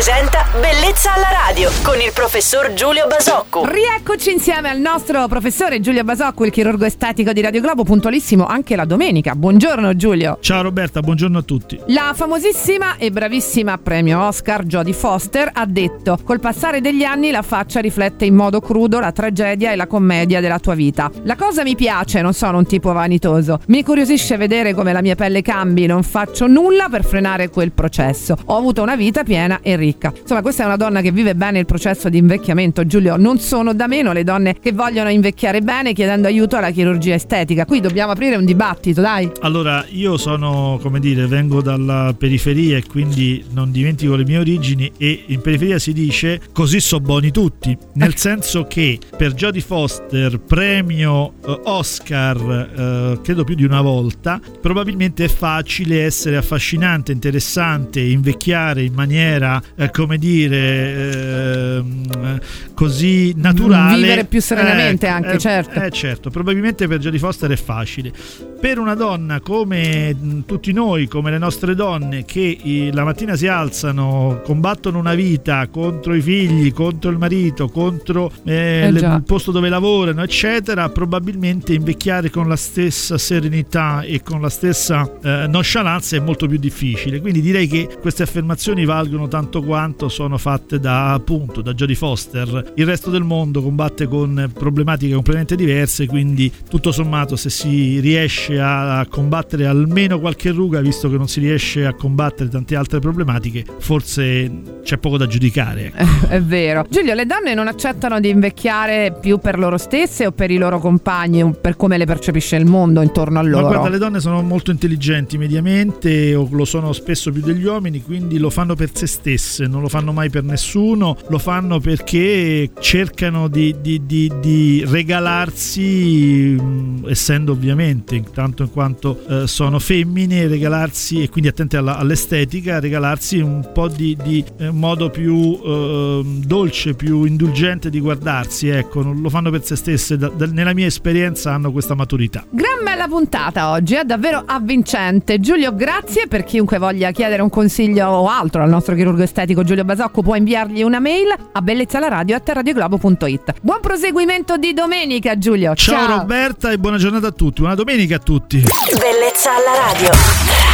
presenta Bellezza alla radio con il professor Giulio Basocco. Rieccoci insieme al nostro professore Giulio Basocco, il chirurgo estetico di Radio Globo, puntualissimo anche la domenica. Buongiorno Giulio. Ciao Roberta, buongiorno a tutti. La famosissima e bravissima premio Oscar Jodie Foster ha detto: Col passare degli anni la faccia riflette in modo crudo la tragedia e la commedia della tua vita. La cosa mi piace, non sono un tipo vanitoso. Mi incuriosisce vedere come la mia pelle cambi, non faccio nulla per frenare quel processo. Ho avuto una vita piena e ricca. Insomma, questa è una donna che vive bene il processo di invecchiamento, Giulio. Non sono da meno le donne che vogliono invecchiare bene chiedendo aiuto alla chirurgia estetica. Qui dobbiamo aprire un dibattito, dai. Allora, io sono, come dire, vengo dalla periferia e quindi non dimentico le mie origini e in periferia si dice così so buoni tutti, nel senso che per Jodie Foster premio eh, Oscar eh, credo più di una volta, probabilmente è facile essere affascinante, interessante, invecchiare in maniera eh, come dire ehm, così naturale. Vivere più serenamente Eh, anche, eh, certo. Eh certo, probabilmente per Jodie Foster è facile. Per una donna come mh, tutti noi, come le nostre donne, che eh, la mattina si alzano, combattono una vita contro i figli, contro il marito, contro eh, Eh le- il posto dove lavorano, eccetera, probabilmente invecchiare con la stessa serenità e con la stessa eh, nonchalance è molto più difficile. Quindi direi che queste affermazioni valgono tanto quanto sono fatte da appunto da Jodie Foster. Il resto del mondo combatte con problematiche completamente diverse, quindi tutto sommato se si riesce a combattere almeno qualche ruga, visto che non si riesce a combattere tante altre problematiche, forse c'è poco da giudicare. ecco. È vero. Giulio, le donne non accettano di invecchiare più per loro stesse o per i loro compagni, o per come le percepisce il mondo intorno a Ma loro? guarda, le donne sono molto intelligenti mediamente, o lo sono spesso più degli uomini, quindi lo fanno per se stesse, non lo fanno mai per nessuno, lo fanno perché cercano di, di- di- di regalarsi, essendo ovviamente, intanto in quanto eh, sono femmine, regalarsi, e quindi attente alla- all'estetica, regalarsi un po' di, eh, modo più eh, dolce, più indulgente di guardarsi, ecco, non lo fanno per se stesse, da- da- nella mia esperienza hanno questa maturità. Gran bella puntata oggi, è davvero avvincente. Giulio, grazie per chiunque voglia chiedere un consiglio o altro al nostro chirurgo estetico Giulio Basocco può inviargli una mail a bellezzalaradio.it. Buon proseguimento di domenica, Giulio. Ciao, Roberta e buona giornata a tutti. Buona domenica a tutti. Bellezza alla radio.